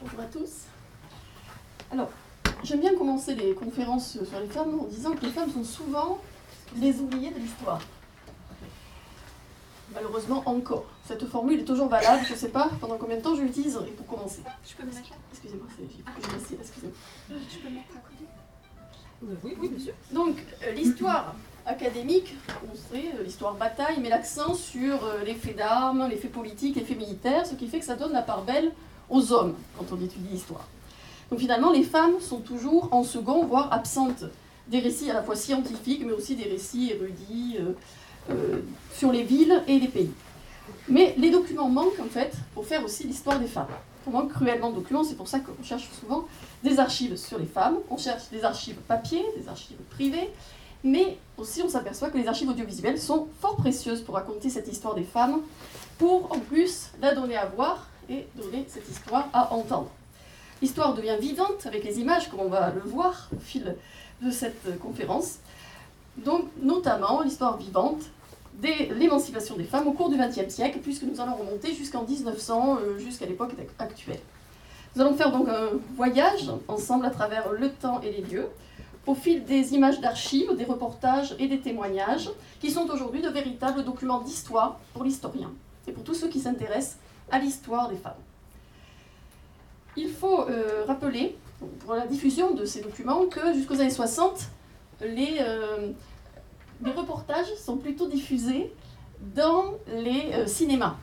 bonjour à tous. Alors, j'aime bien commencer les conférences sur les femmes en disant que les femmes sont souvent les oubliées de l'histoire. Malheureusement encore. Cette formule est toujours valable, je ne sais pas pendant combien de temps je l'utiliserai pour commencer. Je peux me mettre là? Excusez-moi, c'est excusez-moi. Je peux me mettre à côté? Oui, oui, monsieur. Donc, euh, l'histoire académique, on sait, euh, l'histoire bataille, met l'accent sur euh, les faits d'armes, les faits politiques, les faits militaires, ce qui fait que ça donne la part belle aux hommes quand on étudie l'histoire. Donc finalement, les femmes sont toujours en second, voire absentes des récits à la fois scientifiques, mais aussi des récits érudits sur les villes et les pays. Mais les documents manquent en fait pour faire aussi l'histoire des femmes. On manque cruellement de documents, c'est pour ça qu'on cherche souvent des archives sur les femmes, on cherche des archives papier, des archives privées, mais aussi on s'aperçoit que les archives audiovisuelles sont fort précieuses pour raconter cette histoire des femmes, pour en plus la donner à voir et donner cette histoire à entendre. L'histoire devient vivante avec les images, comme on va le voir au fil de cette conférence. Donc, notamment l'histoire vivante de l'émancipation des femmes au cours du XXe siècle, puisque nous allons remonter jusqu'en 1900, euh, jusqu'à l'époque actuelle. Nous allons faire donc un voyage ensemble à travers le temps et les lieux, au fil des images d'archives, des reportages et des témoignages, qui sont aujourd'hui de véritables documents d'histoire pour l'historien et pour tous ceux qui s'intéressent à l'histoire des femmes. Il faut euh, rappeler, pour la diffusion de ces documents, que jusqu'aux années 60, les, euh, les, reportages sont plutôt diffusés dans les euh, cinémas.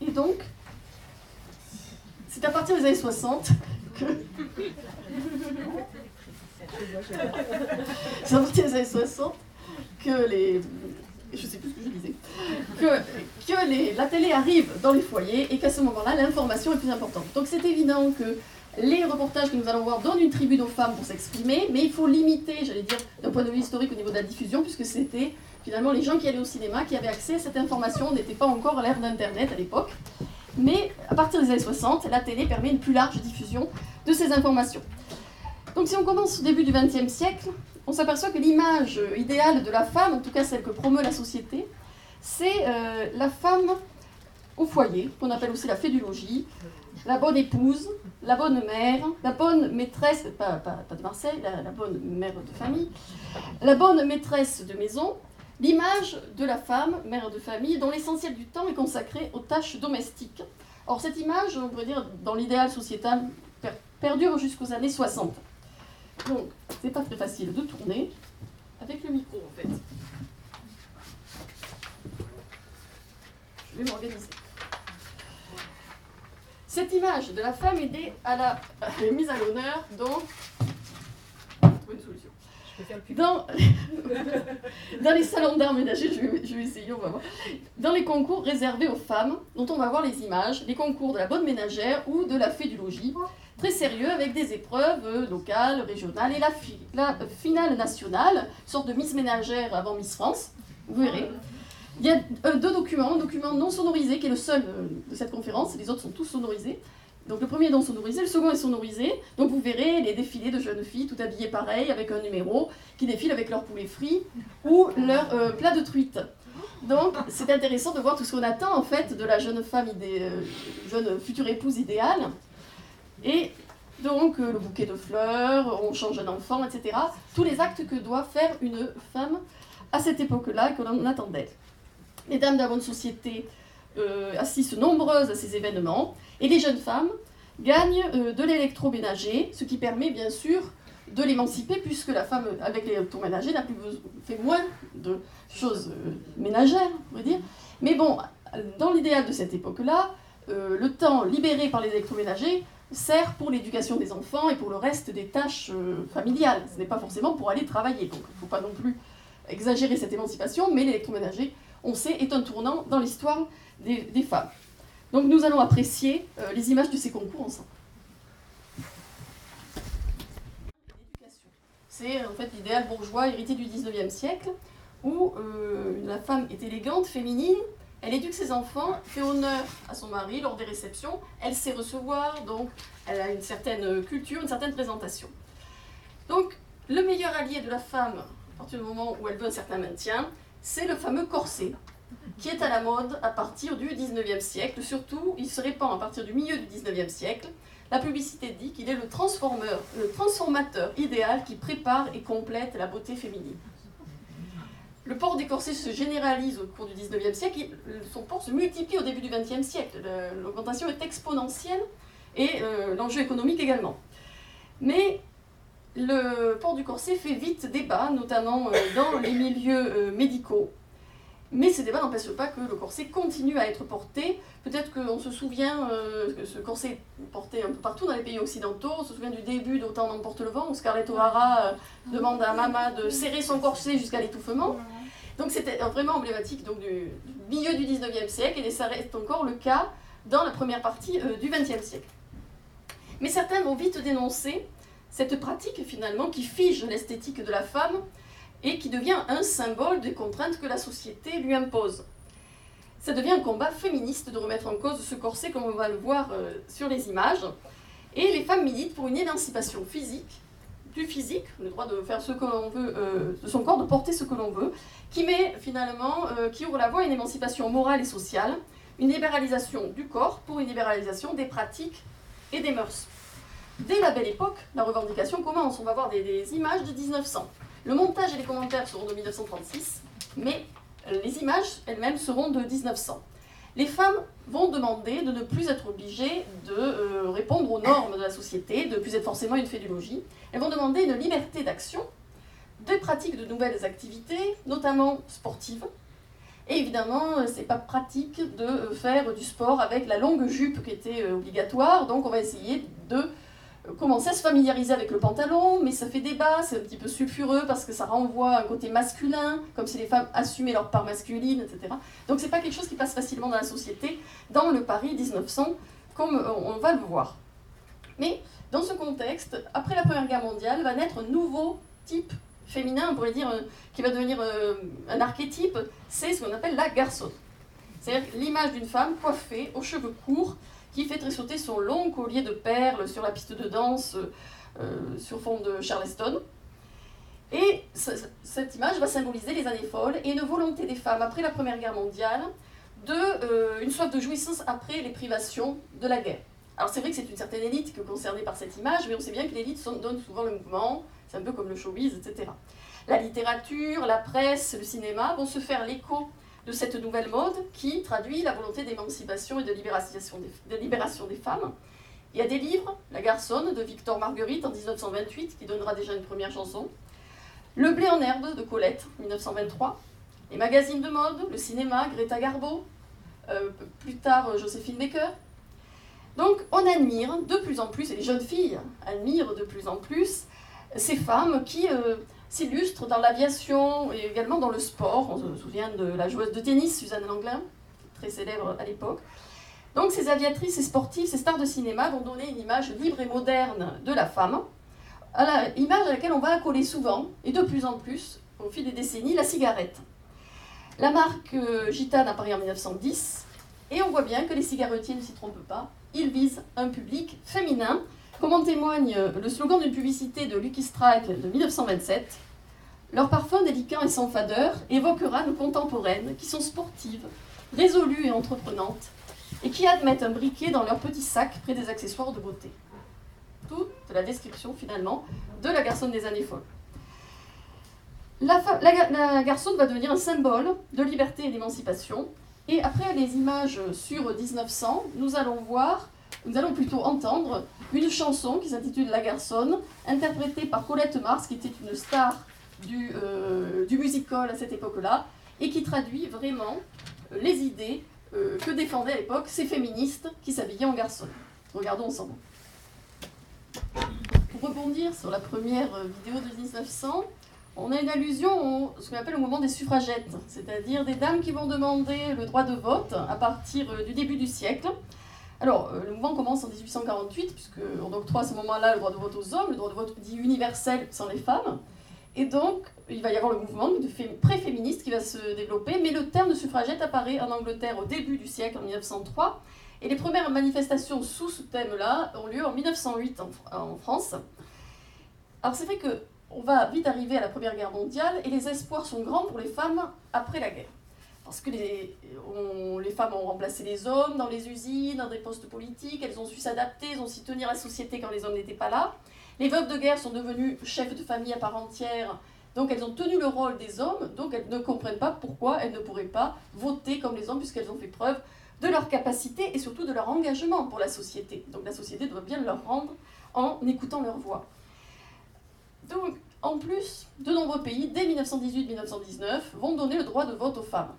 Et donc, c'est à partir des années 60 que... C'est à partir des années 60 que les. Je sais plus ce que je disais. Que, la télé arrive dans les foyers et qu'à ce moment-là, l'information est plus importante. Donc c'est évident que les reportages que nous allons voir donnent une tribune aux femmes pour s'exprimer, mais il faut limiter, j'allais dire, d'un point de vue historique au niveau de la diffusion, puisque c'était finalement les gens qui allaient au cinéma qui avaient accès à cette information. On n'était pas encore à l'ère d'Internet à l'époque. Mais à partir des années 60, la télé permet une plus large diffusion de ces informations. Donc si on commence au début du XXe siècle, on s'aperçoit que l'image idéale de la femme, en tout cas celle que promeut la société, c'est euh, la femme au foyer, qu'on appelle aussi la fée du logis, la bonne épouse, la bonne mère, la bonne maîtresse, pas, de Marseille, la, bonne mère de famille, la bonne maîtresse de maison, l'image de la femme, mère de famille, dont l'essentiel du temps est consacré aux tâches domestiques. Or cette image, on pourrait dire, dans l'idéal sociétal, perdure jusqu'aux années 60. Donc, c'est pas très facile de tourner avec le micro en fait. Je vais m'organiser. Cette image de la femme aidée à la mise à l'honneur dans. une solution. Dans, dans les salons d'art ménagers, je vais, je vais, essayer, on va voir. Dans les concours réservés aux femmes, dont on va voir les images, les concours de la bonne ménagère ou de la fée du logis, très sérieux avec des épreuves euh, locales, régionales et la, la finale nationale, sorte de Miss Ménagère avant Miss France. Vous verrez. Il y a euh, deux documents, un document non sonorisé qui est le seul euh, de cette conférence, les autres sont tous sonorisés. Donc le premier est non sonorisé, le second est sonorisé. Donc vous verrez les défilés de jeunes filles tout habillées pareil, avec un numéro, qui défilent avec leur poulet frit ou leur plat de truite. Donc c'est intéressant de voir tout ce qu'on attend en fait de la jeune femme, idée, jeune future épouse idéale. Et donc euh, le bouquet de fleurs, on change un enfant, etc. Tous les actes que doit faire une femme à cette époque-là que l'on attendait. Les dames de société euh, assistent nombreuses à ces événements et les jeunes femmes gagnent euh, de l'électroménager, ce qui permet bien sûr de l'émanciper puisque la femme avec l'électroménager n'a plus fait moins de choses ménagères, on va dire. Mais bon, dans l'idéal de cette époque-là, le temps libéré par l'électroménager sert pour l'éducation des enfants et pour le reste des tâches euh, familiales. Ce n'est pas forcément pour aller travailler. Donc il ne faut pas non plus exagérer cette émancipation, mais l'électroménager, on sait, est un tournant dans l'histoire des, femmes. Donc nous allons apprécier euh, les images de ces concours ensemble. C'est en fait l'idéal bourgeois hérité du 19e siècle, où euh, la femme est élégante, féminine, elle éduque ses enfants, fait honneur à son mari lors des réceptions, elle sait recevoir, donc elle a une certaine culture, une certaine présentation. Donc, le meilleur allié de la femme, à partir du moment où elle veut un certain maintien, c'est le fameux corset. qui est à la mode à partir du 19e siècle. Surtout, il se répand à partir du milieu du 19e siècle. La publicité dit qu'il est le transformeur, le transformateur idéal qui prépare et complète la beauté féminine. Le port des corsets se généralise au cours du 19e siècle, son port se multiplie au début du 20e siècle. L'augmentation est exponentielle et euh, l'enjeu économique également. Mais le port du corset fait vite débat, notamment euh, dans les milieux euh, médicaux. Mais ces débats n'empêchent pas que le corset continue à être porté. Peut-être qu'on se souvient euh, que ce corset est porté un peu partout dans les pays occidentaux. On se souvient du début d'Autant d'emporte le vent, où Scarlett O'Hara demande à Mama de serrer son corset jusqu'à l'étouffement. Donc c'était vraiment emblématique donc, du, milieu du 19e siècle, et ça reste encore le cas dans la première partie du 20e siècle. Mais certains vont vite dénoncer cette pratique finalement qui fige l'esthétique de la femme et qui devient un symbole des contraintes que la société lui impose. Ça devient un combat féministe de remettre en cause ce corset comme on va le voir euh, sur les images. Et les femmes militent pour une émancipation physique, du physique, le droit de faire ce que l'on veut, euh, de son corps, de porter ce que l'on veut, qui met finalement, euh, qui ouvre la voie à une émancipation morale et sociale, une libéralisation du corps pour une libéralisation des pratiques et des mœurs. Dès la belle époque, la revendication commence. On va voir des, images de 1900. Le montage et les commentaires seront de 1936, mais les images elles-mêmes seront de 1900. Les femmes vont demander de ne plus être obligées de euh, répondre aux normes de la société, de ne plus être forcément une fédologie. Elles vont demander une liberté d'action, des pratiques de nouvelles activités, notamment sportives. Et évidemment, euh, c'est pas pratique de faire du sport avec la longue jupe qui était euh, obligatoire, donc on va essayer de commencer à se familiariser avec le pantalon, mais ça fait débat, c'est un petit peu sulfureux parce que ça renvoie un côté masculin, comme si les femmes assumaient leur part masculine, etc. Donc c'est pas quelque chose qui passe facilement dans la société, dans le Paris 1900, comme euh, on va le voir. Mais dans ce contexte, après la Première Guerre mondiale, va naître un nouveau type féminin, on pourrait dire, euh, qui va devenir euh, un archétype, c'est ce qu'on appelle la garçonne. C'est-à-dire l'image d'une femme coiffée, aux cheveux courts, qui fait tressauter son long collier de perles sur la piste de danse euh, sur fond de Charleston. Et cette image va symboliser les années folles et une volonté des femmes après la Première Guerre mondiale de euh, une soif de jouissance après les privations de la guerre. Alors c'est vrai que c'est une certaine élite qui est concernée par cette image, mais on sait bien que l'élite donne souvent le mouvement, c'est un peu comme le showbiz, etc. La littérature, la presse, le cinéma vont se faire l'écho de cette nouvelle mode qui traduit la volonté d'émancipation et de libération, des, femmes. Il y a des livres, La garçonne de Victor Marguerite en 1928, qui donnera déjà une première chanson, Le blé en herbe de Colette, 1923, les magazines de mode, le cinéma, Greta Garbo, euh, plus tard Joséphine Baker. Donc on admire de plus en plus, et les jeunes filles admirent de plus en plus, ces femmes qui euh, s'illustre dans l'aviation et également dans le sport. On se souvient de la joueuse de tennis, Suzanne Langlin, très célèbre à l'époque. Donc ces aviatrices et sportives, ces stars de cinéma vont donner une image libre et moderne de la femme, à la, image à laquelle on va accoler souvent, et de plus en plus, au fil des décennies, la cigarette. La marque euh, Gitane apparaît en 1910, et on voit bien que les cigarettiers ne s'y trompent pas, ils visent un public féminin, comme en témoigne le slogan d'une publicité de Lucky Strike de 1927, leur parfum délicat et sans fadeur évoquera nos contemporaines qui sont sportives, résolues et entreprenantes, et qui admettent un briquet dans leur petit sac près des accessoires de beauté. Toute la description finalement de la garçonne des années folles. La, garçonne va devenir un symbole de liberté et d'émancipation. Et après les images sur 1900, nous allons voir nous allons plutôt entendre une chanson qui s'intitule La Garçonne, interprétée par Colette Mars, qui était une star du, euh, du musical à cette époque-là, et qui traduit vraiment euh, les idées euh, que défendaient à l'époque ces féministes qui s'habillaient en garçon. Regardons ensemble. Pour rebondir sur la première vidéo de 1900, on a une allusion au ce qu'on appelle le mouvement des suffragettes, c'est-à-dire des dames qui vont demander le droit de vote à partir du début du siècle. Alors, euh, le mouvement commence en 1848, puisqu'on octroie à ce moment-là le droit de vote aux hommes, le droit de vote dit universel sans les femmes. Et donc, il va y avoir le mouvement pré-féministe qui va se développer, mais le terme de suffragette apparaît en Angleterre au début du siècle, en 1903. Et les premières manifestations sous ce thème-là ont lieu en 1908 en, France. Alors c'est vrai qu'on va vite arriver à la Première Guerre mondiale et les espoirs sont grands pour les femmes après la guerre. Parce que les, femmes ont remplacé les hommes dans les usines, dans des postes politiques, elles ont su s'adapter, elles ont su tenir la société quand les hommes n'étaient pas là. Les veuves de guerre sont devenues chefs de famille à part entière, donc elles ont tenu le rôle des hommes, donc elles ne comprennent pas pourquoi elles ne pourraient pas voter comme les hommes, puisqu'elles ont fait preuve de leur capacité et surtout de leur engagement pour la société. Donc la société doit bien leur rendre en écoutant leur voix. Donc, en plus, de nombreux pays, dès 1918-1919, vont donner le droit de vote aux femmes.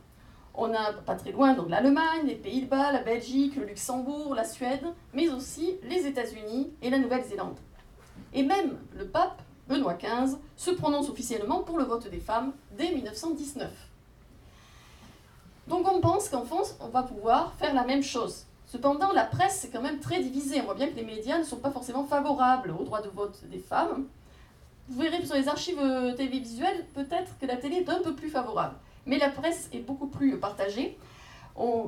On a pas très loin donc l'Allemagne, les Pays-Bas, la Belgique, le Luxembourg, la Suède, mais aussi les États-Unis et la Nouvelle-Zélande. Et même le pape, Benoît XV, se prononce officiellement pour le vote des femmes dès 1919. Donc on pense qu'en France, on va pouvoir faire la même chose. Cependant, la presse est quand même très divisée. On voit bien que les médias ne sont pas forcément favorables au droit de vote des femmes. Vous verrez sur les archives euh, télévisuelles, peut-être que la télé est un peu plus favorable. Mais la presse est beaucoup plus partagée.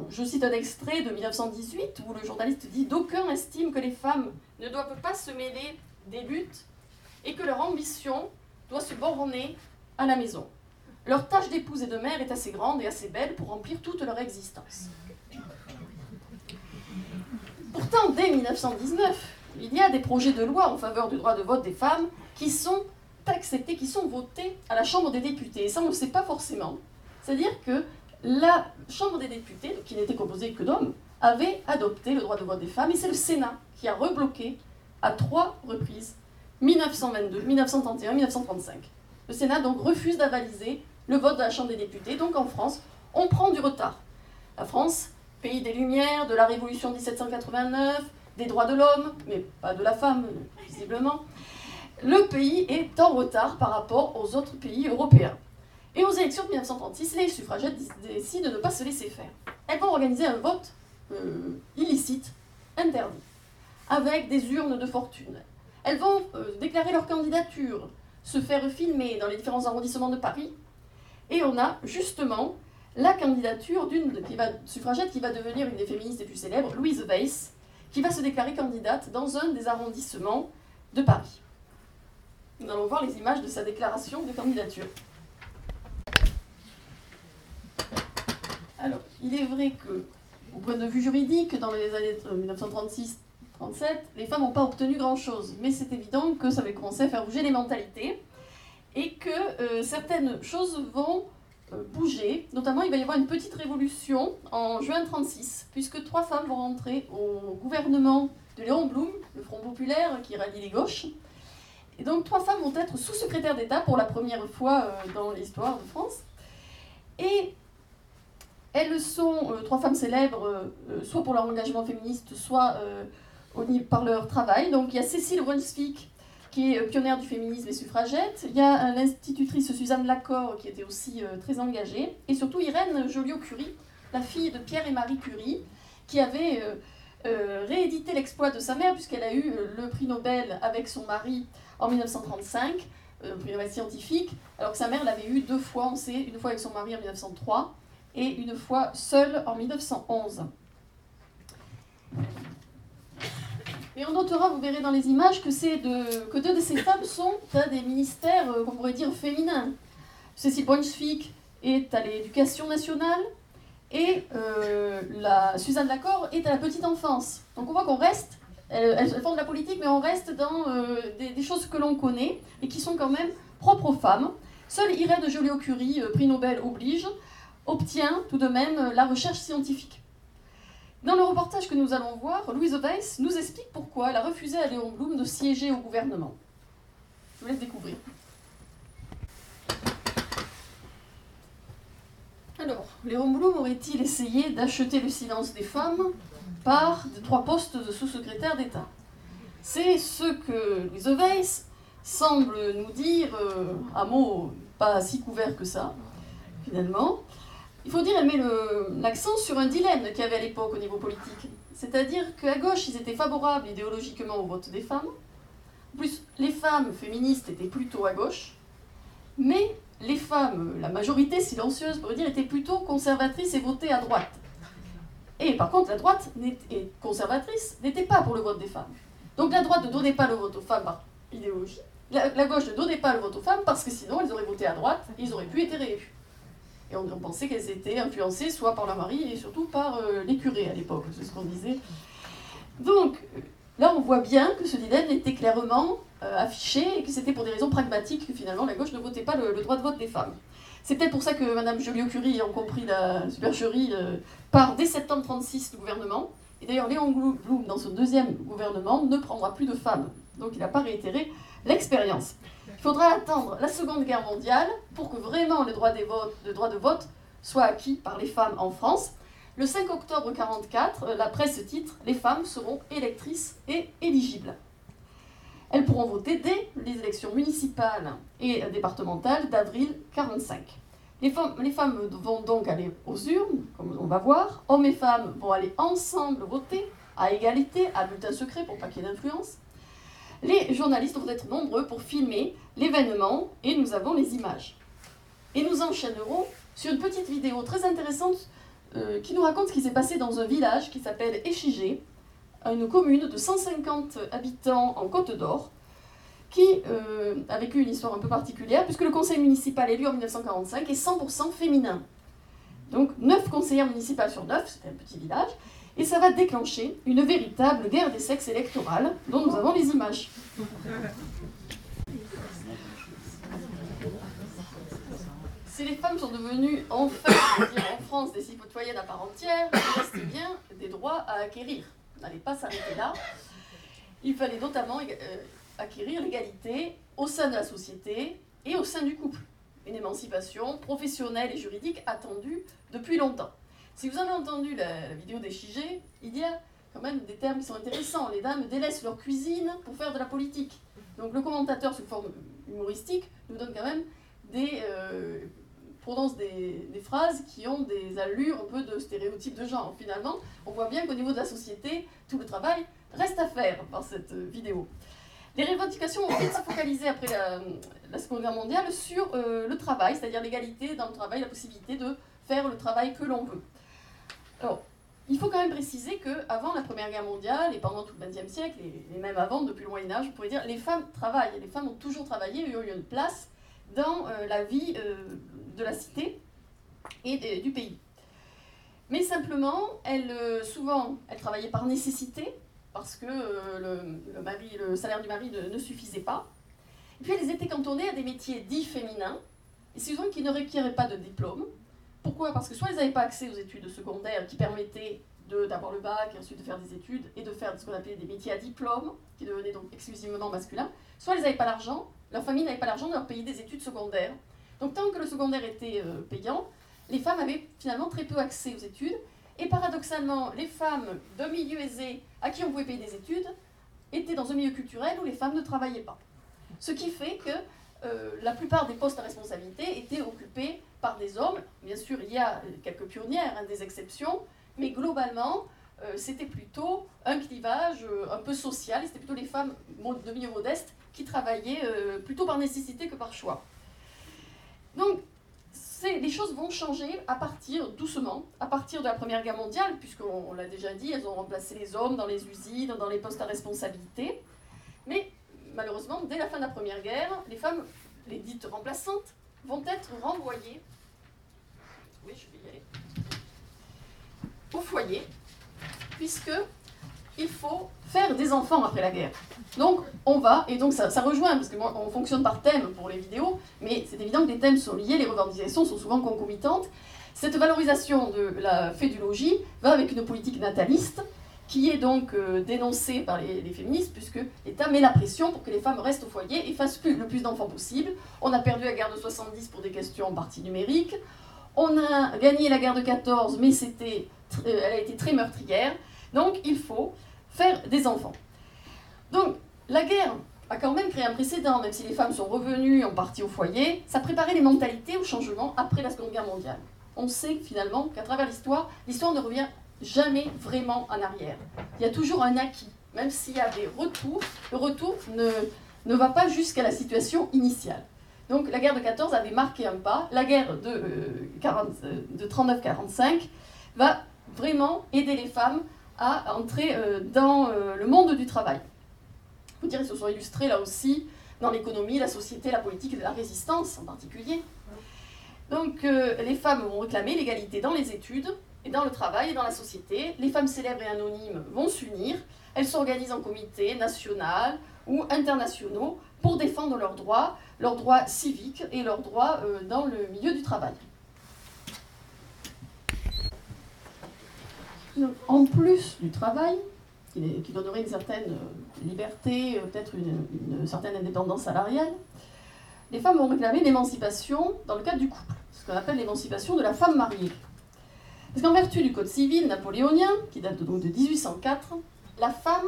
je cite un extrait de 1918 où le journaliste dit D'aucuns estiment que les femmes ne doivent pas se mêler des luttes et que leur ambition doit se borner à la maison. Leur tâche d'épouse et de mère est assez grande et assez belle pour remplir toute leur existence. Pourtant, dès 1919, il y a des projets de loi en faveur du droit de vote des femmes qui sont acceptés, qui sont votés à la Chambre des députés. Et ça, on ne le sait pas forcément. C'est-à-dire que la Chambre des députés, qui n'était composée que d'hommes, avait adopté le droit de vote des femmes, et c'est le Sénat qui a rebloqué à trois reprises, 1922, 1931, 1935. Le Sénat donc refuse d'avaliser le vote de la Chambre des députés. Donc en France, on prend du retard. La France, pays des Lumières, de la Révolution 1789, des droits de l'homme, mais pas de la femme, visiblement, le pays est en retard par rapport aux autres pays européens. Et aux élections de 1936, les suffragettes décident de ne pas se laisser faire. Elles vont organiser un vote euh, illicite, interdit, avec des urnes de fortune. Elles vont euh, déclarer leur candidature, se faire filmer dans les différents arrondissements de Paris, et on a justement la candidature d'une suffragette qui va devenir une des féministes les plus célèbres, Louise Weiss, qui va se déclarer candidate dans un des arrondissements de Paris. Nous allons voir les images de sa déclaration de candidature. Alors, il est vrai que, au point de vue juridique, dans les années 1936-37, les femmes n'ont pas obtenu grand-chose. Mais c'est évident que ça avait commencé à faire bouger les mentalités et que euh, certaines choses vont euh, bouger. Notamment, il va y avoir une petite révolution en juin 36, puisque trois femmes vont rentrer au gouvernement de Léon Blum, le Front populaire qui rallie les gauches. Et donc, trois femmes vont être sous-secrétaires d'État pour la première fois euh, dans l'histoire de France. Et elles sont trois femmes célèbres, soit pour leur engagement féministe, soit par leur travail. Donc, il y a Cécile Brunswick, qui est pionnière du féminisme et suffragette. Il y a l'institutrice Suzanne Lacor, qui était aussi euh, très engagée. Et surtout Irène Joliot-Curie, la fille de Pierre et Marie Curie, qui avait euh, euh, réédité l'exploit de sa mère, puisqu'elle a eu le prix Nobel avec son mari en 1935, un prix Nobel scientifique, alors que sa mère l'avait eu deux fois, on sait, une fois avec son mari en 1903 et une fois seule en 1911. Et on notera, vous verrez dans les images, que, de, que deux de ces femmes sont à des ministères, euh, qu'on pourrait dire, féminins. Cécile Brunswick est à l'éducation nationale et euh, la Suzanne Lacor est à la petite enfance. Donc on voit qu'on reste, elles, font de la politique, mais on reste dans euh, des, choses que l'on connaît et qui sont quand même propres aux femmes. Seule Irène Joliot-Curie, prix Nobel oblige, obtient tout de même la recherche scientifique. Dans le reportage que nous allons voir, Louise Weiss nous explique pourquoi elle a refusé à Léon Blum de siéger au gouvernement. Je vous laisse découvrir. Alors, Léon Blum aurait-il essayé d'acheter le silence des femmes par trois postes de sous-secrétaire d'État? C'est ce que Louise Weiss semble nous dire euh, à mots pas si couverts que ça, finalement. Il faut dire, elle met l'accent sur un dilemme qu'il y avait à l'époque au niveau politique. C'est-à-dire qu'à gauche, ils étaient favorables idéologiquement au vote des femmes. En plus, les femmes féministes étaient plutôt à gauche. Mais les femmes, la majorité silencieuse, pour dire, étaient plutôt conservatrices et votaient à droite. Et par contre, la droite et conservatrice n'était pas pour le vote des femmes. Donc la droite ne donnait pas le vote aux femmes par idéologie. La, la, gauche ne donnait pas le vote aux femmes parce que sinon, elles auraient voté à droite et ils auraient pu être réélus. Et on, pensait qu'elles étaient influencées soit par leur mari et surtout par les curés à l'époque, c'est ce qu'on disait. Donc, là, on voit bien que ce dilemme était clairement affiché et que c'était pour des raisons pragmatiques que finalement la gauche ne votait pas le droit de vote des femmes. C'est peut-être pour ça que Mme Joliot-Curie, ayant compris la supercherie, euh, part dès septembre 1936 du gouvernement. Et d'ailleurs, Léon Blum, dans son deuxième gouvernement, ne prendra plus de femmes. Donc il n'a pas réitéré l'expérience. Il faudra attendre la Seconde Guerre mondiale pour que vraiment le droit, de vote soit acquis par les femmes en France. Le 5 octobre 1944, euh, la presse titre Les femmes seront électrices et éligibles. Elles pourront voter dès les élections municipales et départementales d'avril 45. Les femmes, les femmes vont donc aller aux urnes, comme on va voir. Hommes et femmes vont aller ensemble voter, à égalité, à bulletin secret pour pas qu'il y ait d'influence. Les journalistes vont être nombreux pour filmer l'événement et nous avons les images. Et nous enchaînerons sur une petite vidéo très intéressante euh, qui nous raconte ce qui s'est passé dans un village qui s'appelle Échigé, une commune de 150 habitants en Côte d'Or, qui euh, a vécu une histoire un peu particulière, puisque le conseil municipal élu en 1945 est 100% féminin. Donc 9 conseillères municipales sur 9, c'était un petit village, et ça va déclencher une véritable guerre des sexes électorale dont nous avons les images. Si les femmes sont devenues enfin, en France, des citoyennes à part entière, il restait bien des droits à acquérir n'allait pas s'arrêter là. Il fallait notamment euh, acquérir l'égalité au sein de la société et au sein du couple. Une émancipation professionnelle et juridique attendue depuis longtemps. Si vous avez entendu la, vidéo des Chigés, il y a quand même des termes qui sont intéressants. Les dames délaissent leur cuisine pour faire de la politique. Donc le commentateur sous forme humoristique nous donne quand même des, euh, prononce des, phrases qui ont des allures un peu de stéréotypes de genre. Finalement, on voit bien qu'au niveau de la société, tout le travail reste à faire par cette vidéo. Les revendications ont vite se focaliser après la, Seconde Guerre mondiale sur euh, le travail, c'est-à-dire l'égalité dans le travail, la possibilité de faire le travail que l'on veut. Alors, il faut quand même préciser qu'avant la Première Guerre mondiale et pendant tout le XXe siècle, et, même avant, depuis le Moyen Âge, on pourrait dire les femmes travaillent. Les femmes ont toujours travaillé, il y a eu une place dans euh, la vie euh, de la cité et du pays. Mais simplement, elle, euh, souvent, elle travaillait par nécessité, parce que le, salaire du mari ne, suffisait pas. Et puis, elles étaient cantonnées à des métiers dits féminins, et souvent qui ne requieraient pas de diplôme. Pourquoi? Parce que soit elles n'avaient pas accès aux études secondaires qui permettaient d'avoir le bac et ensuite de faire des études et de faire ce qu'on appelait des métiers à diplôme, qui devenaient donc exclusivement masculins, soit elles n'avaient pas l'argent, leur famille n'avait pas l'argent de leur payer des études secondaires. Donc tant que le secondaire était euh, payant, les femmes avaient finalement très peu accès aux études. Et paradoxalement, les femmes d'un milieu aisé à qui on pouvait payer des études étaient dans un milieu culturel où les femmes ne travaillaient pas. Ce qui fait que euh, la plupart des postes à responsabilité étaient occupés par des hommes. Bien sûr, il y a quelques pionnières, hein, des exceptions, mais globalement, euh, c'était plutôt un clivage un peu social, c'était plutôt les femmes de milieu modeste qui travaillaient plutôt par nécessité que par choix. Donc, les choses vont changer à partir, doucement, à partir de la Première Guerre mondiale, puisqu'on l'a déjà dit, elles ont remplacé les hommes dans les usines, dans les postes à responsabilité. Mais malheureusement, dès la fin de la Première Guerre, les femmes, les dites remplaçantes, vont être renvoyées au foyer, puisque il faut faire des enfants après la guerre. Donc, on va, et donc ça, rejoint, parce qu'on fonctionne par thème pour les vidéos, mais c'est évident que les thèmes sont liés, les revendications sont souvent concomitantes. Cette valorisation de la logis va avec une politique nataliste, qui est donc euh, dénoncée par les, féministes, puisque l'État met la pression pour que les femmes restent au foyer et fassent le plus d'enfants possible. On a perdu la guerre de 70 pour des questions en partie numériques. On a gagné la guerre de 14, mais c'était, euh, elle a été très meurtrière. Donc il faut faire des enfants. Donc la guerre a quand même créé un précédent, même si les femmes sont revenues en partie au foyer, ça préparait les mentalités au changement après la Seconde Guerre mondiale. On sait finalement qu'à travers l'histoire, l'histoire ne revient jamais vraiment en arrière. Il y a toujours un acquis, même s'il y a des retours, le retour ne, ne va pas jusqu'à la situation initiale. Donc la guerre de 14 avait marqué un pas, la guerre de, euh, euh, de 39-45 va vraiment aider les femmes à entrer euh, dans euh, le monde du travail. Vous dire, ils se sont illustrés là aussi dans l'économie, la société, la politique et la résistance en particulier. Donc euh, les femmes vont réclamer l'égalité dans les études, et dans le travail et dans la société. Les femmes célèbres et anonymes vont s'unir. Elles s'organisent en comités nationaux ou internationaux pour défendre leurs droits, leurs droits civiques et leurs droits euh, dans le milieu du travail. En plus du travail, qui, donnerait une certaine euh, liberté, euh, peut-être une, certaine indépendance salariale, les femmes ont réclamé l'émancipation dans le cadre du couple, ce qu'on appelle l'émancipation de la femme mariée. Parce qu'en vertu du Code civil napoléonien, qui date donc de 1804, la femme,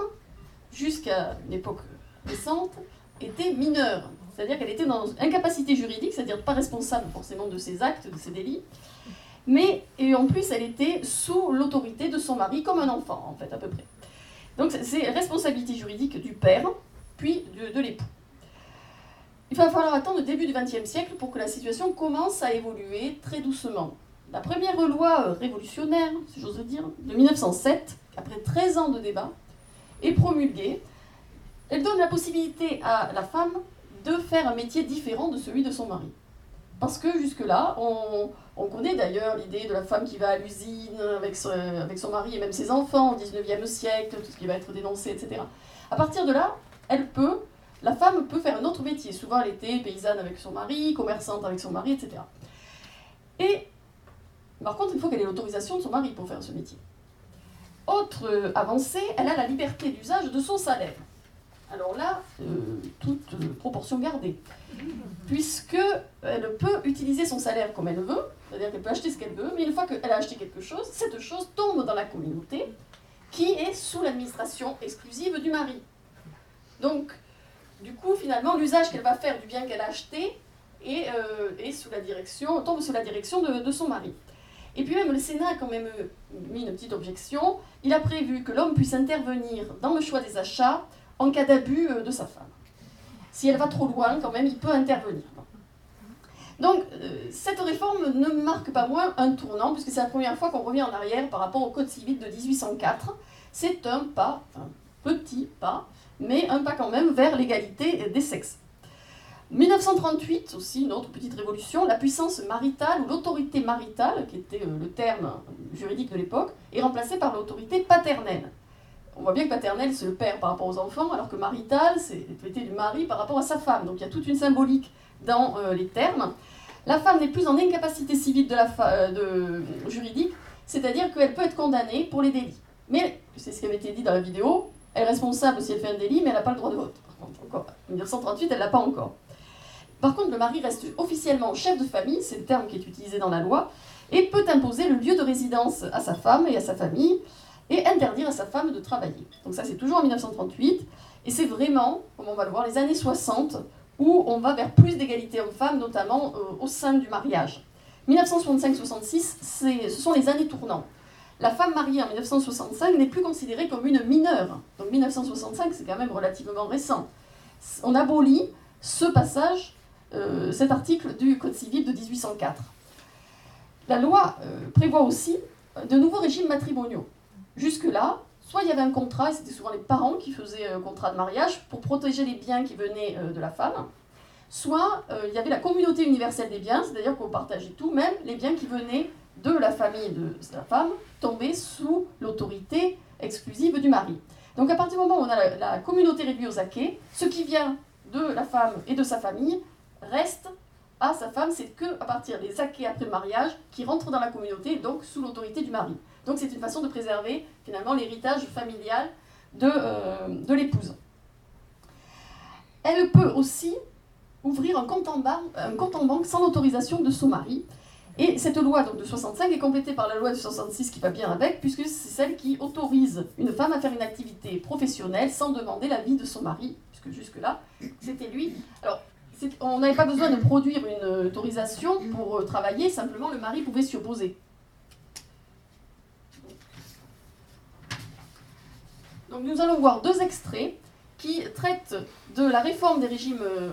jusqu'à une époque récente, était mineure. C'est-à-dire qu'elle était dans incapacité juridique, c'est-à-dire pas responsable forcément de ses actes, de ses délits, mais et en plus elle était sous l'autorité de son mari comme un enfant, en fait, à peu près. Donc c'est responsabilité juridique du père, puis de, de l'époux. Il va falloir attendre le début du XXe siècle pour que la situation commence à évoluer très doucement. La première loi euh, révolutionnaire, si j'ose dire, de 1907, après 13 ans de débat, est promulguée. Elle donne la possibilité à la femme de faire un métier différent de celui de son mari. Parce que jusque-là, on, connaît d'ailleurs l'idée de la femme qui va à l'usine avec, son mari et même ses enfants au 19e siècle, tout ce qui va être dénoncé, etc. À partir de là, elle peut, la femme peut faire un autre métier. Souvent, elle était paysanne avec son mari, commerçante avec son mari, etc. Et par contre, il faut qu'elle ait l'autorisation de son mari pour faire ce métier. Autre euh, avancée, elle a la liberté d'usage de son salaire. Alors là, euh, toute euh, proportion gardée. Puisqu'elle peut utiliser son salaire comme elle veut, c'est-à-dire qu'elle peut acheter ce qu'elle veut, mais une fois qu'elle a acheté quelque chose, cette chose tombe dans la communauté qui est sous l'administration exclusive du mari. Donc, du coup, finalement, l'usage qu'elle va faire du bien qu'elle a acheté est, sous la direction, tombe sous la direction de son mari. Et puis même le Sénat a quand même euh, mis une petite objection. Il a prévu que l'homme puisse intervenir dans le choix des achats en cas d'abus euh, de sa femme. Si elle va trop loin, quand même, il peut intervenir. Donc, euh, cette réforme ne marque pas moins un tournant, puisque c'est la première fois qu'on revient en arrière par rapport au Code civil de 1804. C'est un pas, un petit pas, mais un pas quand même vers l'égalité des sexes. 1938 aussi, une autre petite révolution, la puissance maritale ou l'autorité maritale, qui était euh, le terme juridique de l'époque, est remplacée par l'autorité paternelle. On voit bien que paternelle, c'est le père par rapport aux enfants, alors que maritale, c'est l'autorité du mari par rapport à sa femme. Donc il y a toute une symbolique dans euh, les termes. La femme n'est plus en incapacité civile de la euh, de, juridique, c'est-à-dire qu'elle peut être condamnée pour les délits. Mais, c'est ce qui avait été dit dans la vidéo, elle est responsable si elle fait un délit, mais elle n'a pas le droit de vote. Par contre, encore, 1938, elle ne l'a pas encore. Par contre, le mari reste officiellement chef de famille, c'est le terme qui est utilisé dans la loi, et peut imposer le lieu de résidence à sa femme et à sa famille, et interdire à sa femme de travailler. Donc ça, c'est toujours en 1938, et c'est vraiment, comme on va le voir, les années 60, où on va vers plus d'égalité homme-femme, notamment euh, au sein du mariage. 1965-66, ce sont les années tournants. La femme mariée en 1965 n'est plus considérée comme une mineure. Donc 1965, c'est quand même relativement récent. On abolit ce passage euh, cet article du Code civil de 1804. La loi euh, prévoit aussi de nouveaux régimes matrimoniaux. Jusque-là, soit il y avait un contrat, et c'était souvent les parents qui faisaient un contrat de mariage pour protéger les biens qui venaient euh, de la femme, soit il y avait la communauté universelle des biens, c'est-à-dire qu'on partageait tout, même les biens qui venaient de la famille de la femme, tombaient sous l'autorité exclusive du mari. Donc à partir du moment où on a la, la communauté réduite aux acquets, ce qui vient de la femme et de sa famille reste à sa femme, c'est que à partir des acquis après le mariage qui rentrent dans la communauté, donc sous l'autorité du mari. Donc c'est une façon de préserver finalement l'héritage familial de, euh, de l'épouse. Elle peut aussi ouvrir un compte, en banque, sans l'autorisation de son mari. Et cette loi donc, de 65 est complétée par la loi de 66 qui va bien avec, puisque c'est celle qui autorise une femme à faire une activité professionnelle sans demander l'avis de son mari, puisque jusque-là, c'était lui. On n'avait pas besoin de produire une autorisation pour euh, travailler, simplement le mari pouvait s'y opposer. Donc nous allons voir deux extraits qui traitent de la réforme des régimes euh,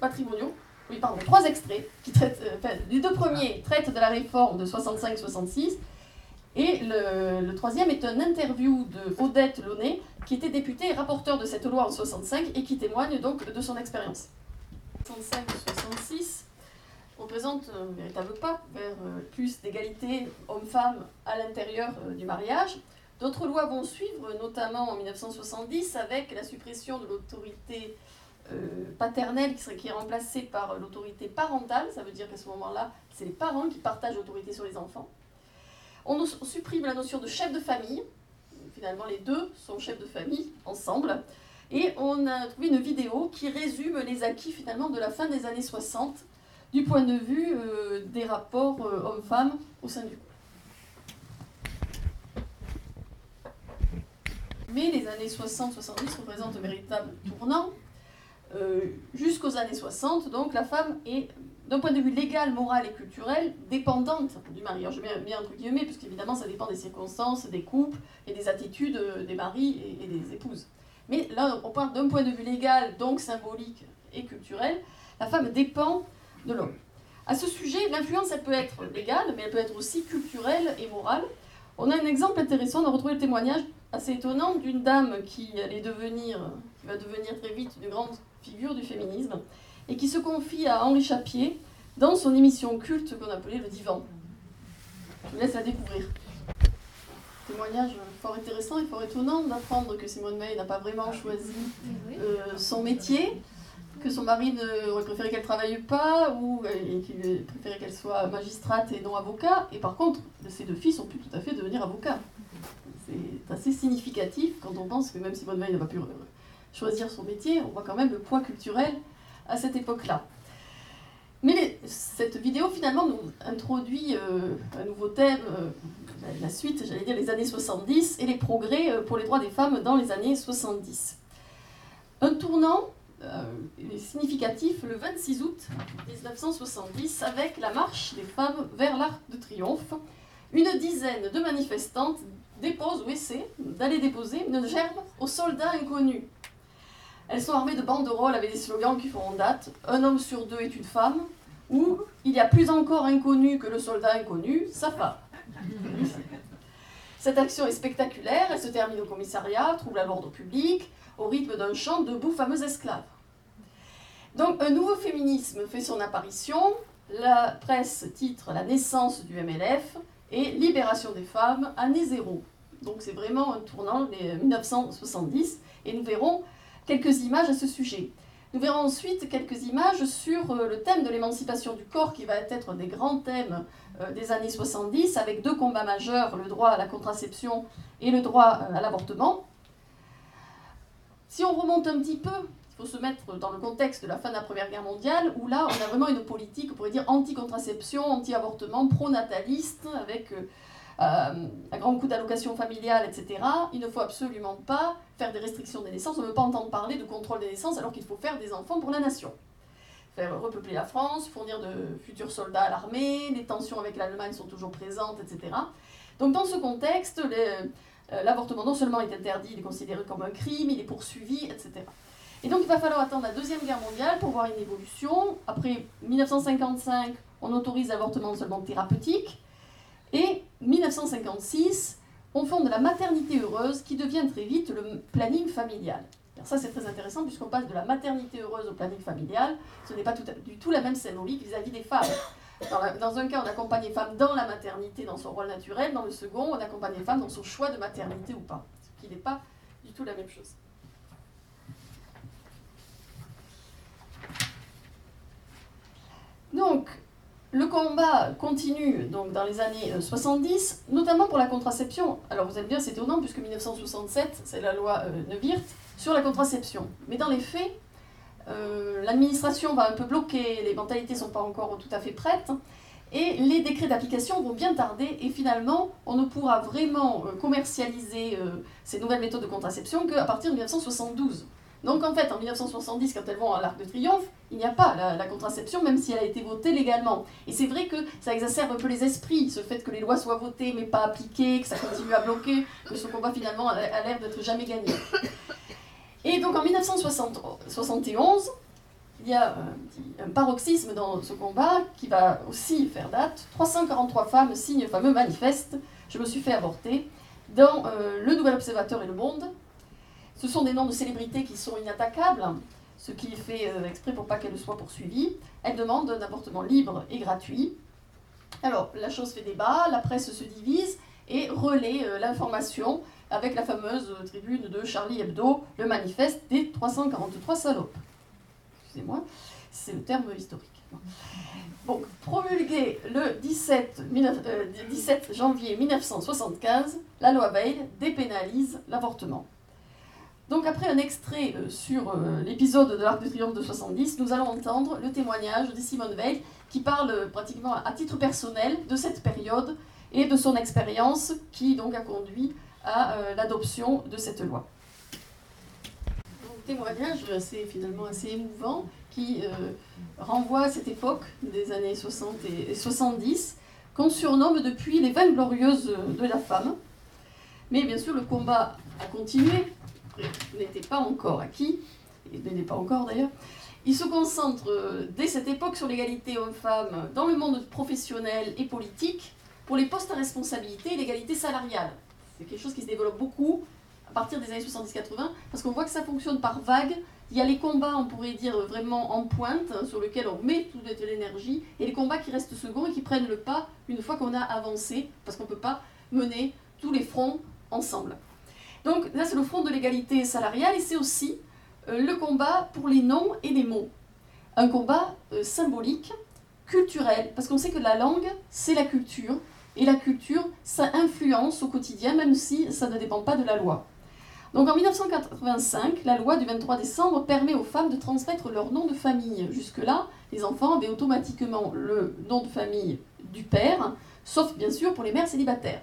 patrimoniaux. Oui, pardon, trois extraits qui traitent. Euh, les deux premiers traitent de la réforme de 65-66 et le, troisième est une interview de Odette Launay, qui était députée et rapporteur de cette loi en 65 et qui témoigne donc de son expérience. 65-66. représente un véritable pas vers plus d'égalité homme-femme à l'intérieur du mariage. D'autres lois vont suivre, notamment en 1970 avec la suppression de l'autorité paternelle qui, qui est remplacée par l'autorité parentale. Ça veut dire qu'à ce moment-là, c'est les parents qui partagent l'autorité sur les enfants. On supprime la notion de chef de famille. Finalement, les deux sont chefs de famille ensemble. Et on a trouvé une vidéo qui résume les acquis finalement de la fin des années 60 du point de vue euh, des rapports euh, hommes-femmes au sein du couple. Mais les années 60-70 représentent un véritable tournant. Euh, jusqu'aux années 60, donc la femme est d'un point de vue légal, moral et culturel, dépendante du mari. Alors je mets bien entre guillemets, parce qu'évidemment ça dépend des circonstances, des couples et des attitudes des maris et, des épouses. Mais là, on parle d'un point de vue légal, donc symbolique et culturel, la femme dépend de l'homme. À ce sujet, l'influence, elle peut être légale, mais elle peut être aussi culturelle et morale. On a un exemple intéressant, on a retrouvé le témoignage assez étonnant d'une dame qui allait devenir, qui va devenir très vite une grande figure du féminisme, et qui se confie à Henri Chapier dans son émission culte qu'on appelait Le Divan. Je vous laisse la découvrir. Témoignage fort intéressant et fort étonnant d'apprendre que Simone Veil n'a pas vraiment choisi euh, son métier, que son mari aurait préféré qu'elle ne travaille pas ou euh, qu'il préférait qu'elle soit magistrate et non avocat. Et par contre, ses deux fils ont pu tout à fait devenir avocats. C'est assez significatif quand on pense que même Simone Veil n'a pas pu choisir son métier, on voit quand même le poids culturel à cette époque-là. Cette vidéo finalement nous introduit euh, un nouveau thème, euh, la suite, j'allais dire les années 70 et les progrès euh, pour les droits des femmes dans les années 70. Un tournant significatif le 26 août 1970 avec la marche des femmes vers l'Arc de Triomphe. Une dizaine de manifestantes déposent ou essaient d'aller déposer une gerbe aux soldats inconnus elles sont armées de banderoles avec des slogans qui font date Un homme sur deux est une femme ou Il y a plus encore inconnu que le soldat inconnu, sa femme. Cette action est spectaculaire, elle se termine au commissariat, trouble à l'ordre public, au rythme d'un chant debout fameux esclaves. Donc un nouveau féminisme fait son apparition, la presse titre La naissance du MLF et Libération des femmes, année zéro. Donc c'est vraiment un tournant, les 1970, et nous verrons quelques images à ce sujet. Nous verrons ensuite quelques images sur euh, le thème de l'émancipation du corps qui va être un des grands thèmes euh, des années 70 avec deux combats majeurs, le droit à la contraception et le droit euh, à l'avortement. Si on remonte un petit peu, il faut se mettre dans le contexte de la fin de la Première Guerre mondiale, où là, on a vraiment une politique, on pourrait dire, anti-contraception, anti-avortement, pro-nataliste, avec un grand coup d'allocation familiale, etc. Il ne faut absolument pas faire des restrictions des naissances. On ne veut pas entendre parler de contrôle des naissances alors qu'il faut faire des enfants pour la nation. Faire repeupler la France, fournir de futurs soldats à l'armée, les tensions avec l'Allemagne sont toujours présentes, etc. Donc dans ce contexte, euh, l'avortement non seulement est interdit, il est considéré comme un crime, il est poursuivi, etc. Et donc il va falloir attendre la Deuxième Guerre mondiale pour voir une évolution. Après 1955, on autorise l'avortement seulement thérapeutique. Et 1956, on fonde la maternité heureuse qui devient très vite le planning familial. Alors ça c'est très intéressant puisqu'on passe de la maternité heureuse au planning familial. Ce n'est pas du tout la même symbolique vis-à-vis des femmes. Dans, un cas, on accompagne les femmes dans la maternité, dans son rôle naturel. Dans le second, on accompagne les femmes dans son choix de maternité ou pas. Ce qui n'est pas du tout la même chose. Donc, le combat continue donc dans les années 70, euh, notamment pour la contraception. Alors vous allez me dire, c'est étonnant puisque 1967, c'est la loi euh, sur la contraception. Mais dans les faits, euh, l'administration va un peu bloquer, les mentalités ne sont pas encore tout à fait prêtes, et les décrets d'application vont bien tarder, et finalement, on ne pourra vraiment commercialiser ces nouvelles méthodes de contraception qu'à partir de 1972. Donc en fait, en 1970, quand elles vont à l'Arc de Triomphe, il n'y a pas la, contraception, même si elle a été votée légalement. Et c'est vrai que ça exacerbe un peu les esprits, ce fait que les lois soient votées mais pas appliquées, que ça continue à bloquer, que ce combat finalement a, l'air d'être jamais gagné. Et donc en 1971, il y a un, paroxysme dans ce combat qui va aussi faire date. 343 femmes signent le fameux manifeste Je me suis fait avorter dans euh, Le Nouvel Observateur et Le Monde, ce sont des noms de célébrités qui sont inattaquables. ce qui est fait exprès pour pas qu'elle soit poursuivie. Elle demande un avortement libre et gratuit. Alors, la chose fait débat, la presse se divise et relaie l'information avec la fameuse tribune de Charlie Hebdo, le manifeste des 343 salopes. Excusez-moi, c'est le terme historique. Donc, promulguée le 17, 17, euh, janvier 1975, la loi Veil dépénalise l'avortement. Donc après un extrait euh, sur euh, l'épisode de l'Arc de Triomphe de 70, nous allons entendre le témoignage de Simone Veil qui parle pratiquement à titre personnel de cette période et de son expérience qui donc a conduit à l'adoption de cette loi. Donc, témoignage assez, finalement assez émouvant qui euh, renvoie à cette époque des années 60 et 70, qu'on surnomme depuis les 20 glorieuses de la femme. Mais bien sûr, le combat a continué, n'était pas encore acquis, il n'est pas encore d'ailleurs. Il se concentre euh, dès cette époque sur l'égalité homme-femme dans le monde professionnel et politique pour les postes à responsabilité et l'égalité salariale. C'est quelque chose qui se développe beaucoup à partir des années 70-80 parce qu'on voit que ça fonctionne par vagues il y a les combats, on pourrait dire, vraiment en pointe, hein, sur lesquels on met toute l'énergie, et les combats qui restent seconds et qui prennent le pas une fois qu'on a avancé, parce qu'on ne peut pas mener tous les fronts ensemble. Donc là, c'est le front de l'égalité salariale, et c'est aussi euh, le combat pour les noms et les mots. Un combat euh, symbolique, culturel, parce qu'on sait que la langue, c'est la culture, et la culture, ça influence au quotidien, même si ça ne dépend pas de la loi. Donc en 1985, la loi du 23 décembre permet aux femmes de transmettre leur nom de famille. Jusque-là, les enfants avaient automatiquement le nom de famille du père, sauf bien sûr pour les mères célibataires,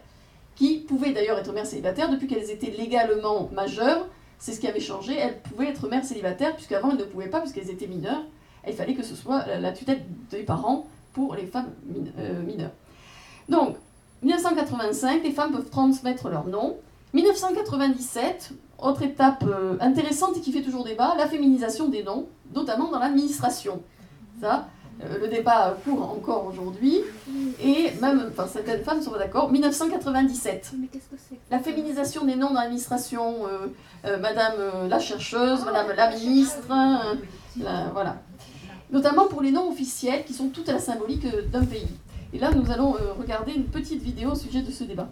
qui pouvaient d'ailleurs être mères célibataires depuis qu'elles étaient légalement majeures. C'est ce qui avait changé, elles pouvaient être mères célibataires, puisqu'avant elles ne pouvaient pas, puisqu'elles étaient mineures. il fallait que ce soit la tutelle des parents pour les femmes euh, mineures. Donc, 1985, les femmes peuvent transmettre leur nom. 1997, autre étape euh, intéressante et qui fait toujours débat, la féminisation des noms, notamment dans l'administration. Ça, le débat court encore aujourd'hui, et même, enfin certaines femmes sont d'accord, 1997. Mais qu'est-ce que c'est La féminisation des noms dans l'administration, euh, Madame la chercheuse, Madame la ministre, voilà. Notamment pour les noms officiels qui sont toutes à la symbolique d'un pays. Et là, nous allons regarder une petite vidéo au sujet de ce débat.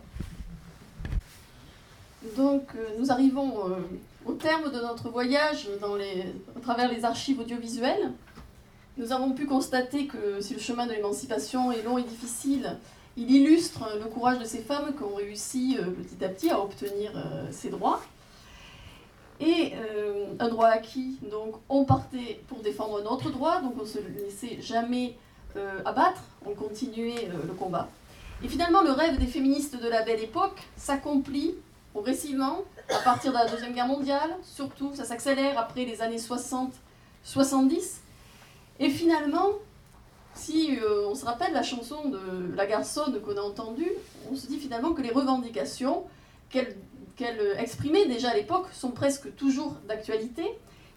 Donc, euh, nous arrivons euh, au terme de notre voyage dans les, à travers les archives audiovisuelles. Nous avons pu constater que si le chemin de l'émancipation est long et difficile, il illustre le courage de ces femmes qui ont réussi euh, petit à petit à obtenir ces droits. Et un droit acquis, donc on partait pour défendre notre droit, donc on ne se laissait jamais abattre, on continuait le combat. Et finalement, le rêve des féministes de la belle époque s'accomplit progressivement, à partir de la Deuxième Guerre mondiale, surtout, ça s'accélère après les années 60-70. Et finalement, si euh, on se rappelle la chanson de La Garçonne qu'on a entendue, on se dit finalement que les revendications qu'elle exprimait déjà à l'époque sont presque toujours d'actualité.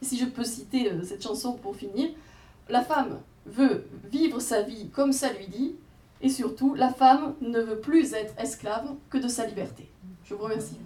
Si je peux citer euh, cette chanson pour finir, la femme veut vivre sa vie comme ça lui dit, et surtout, la femme ne veut plus être esclave que de sa liberté. Je vous remercie.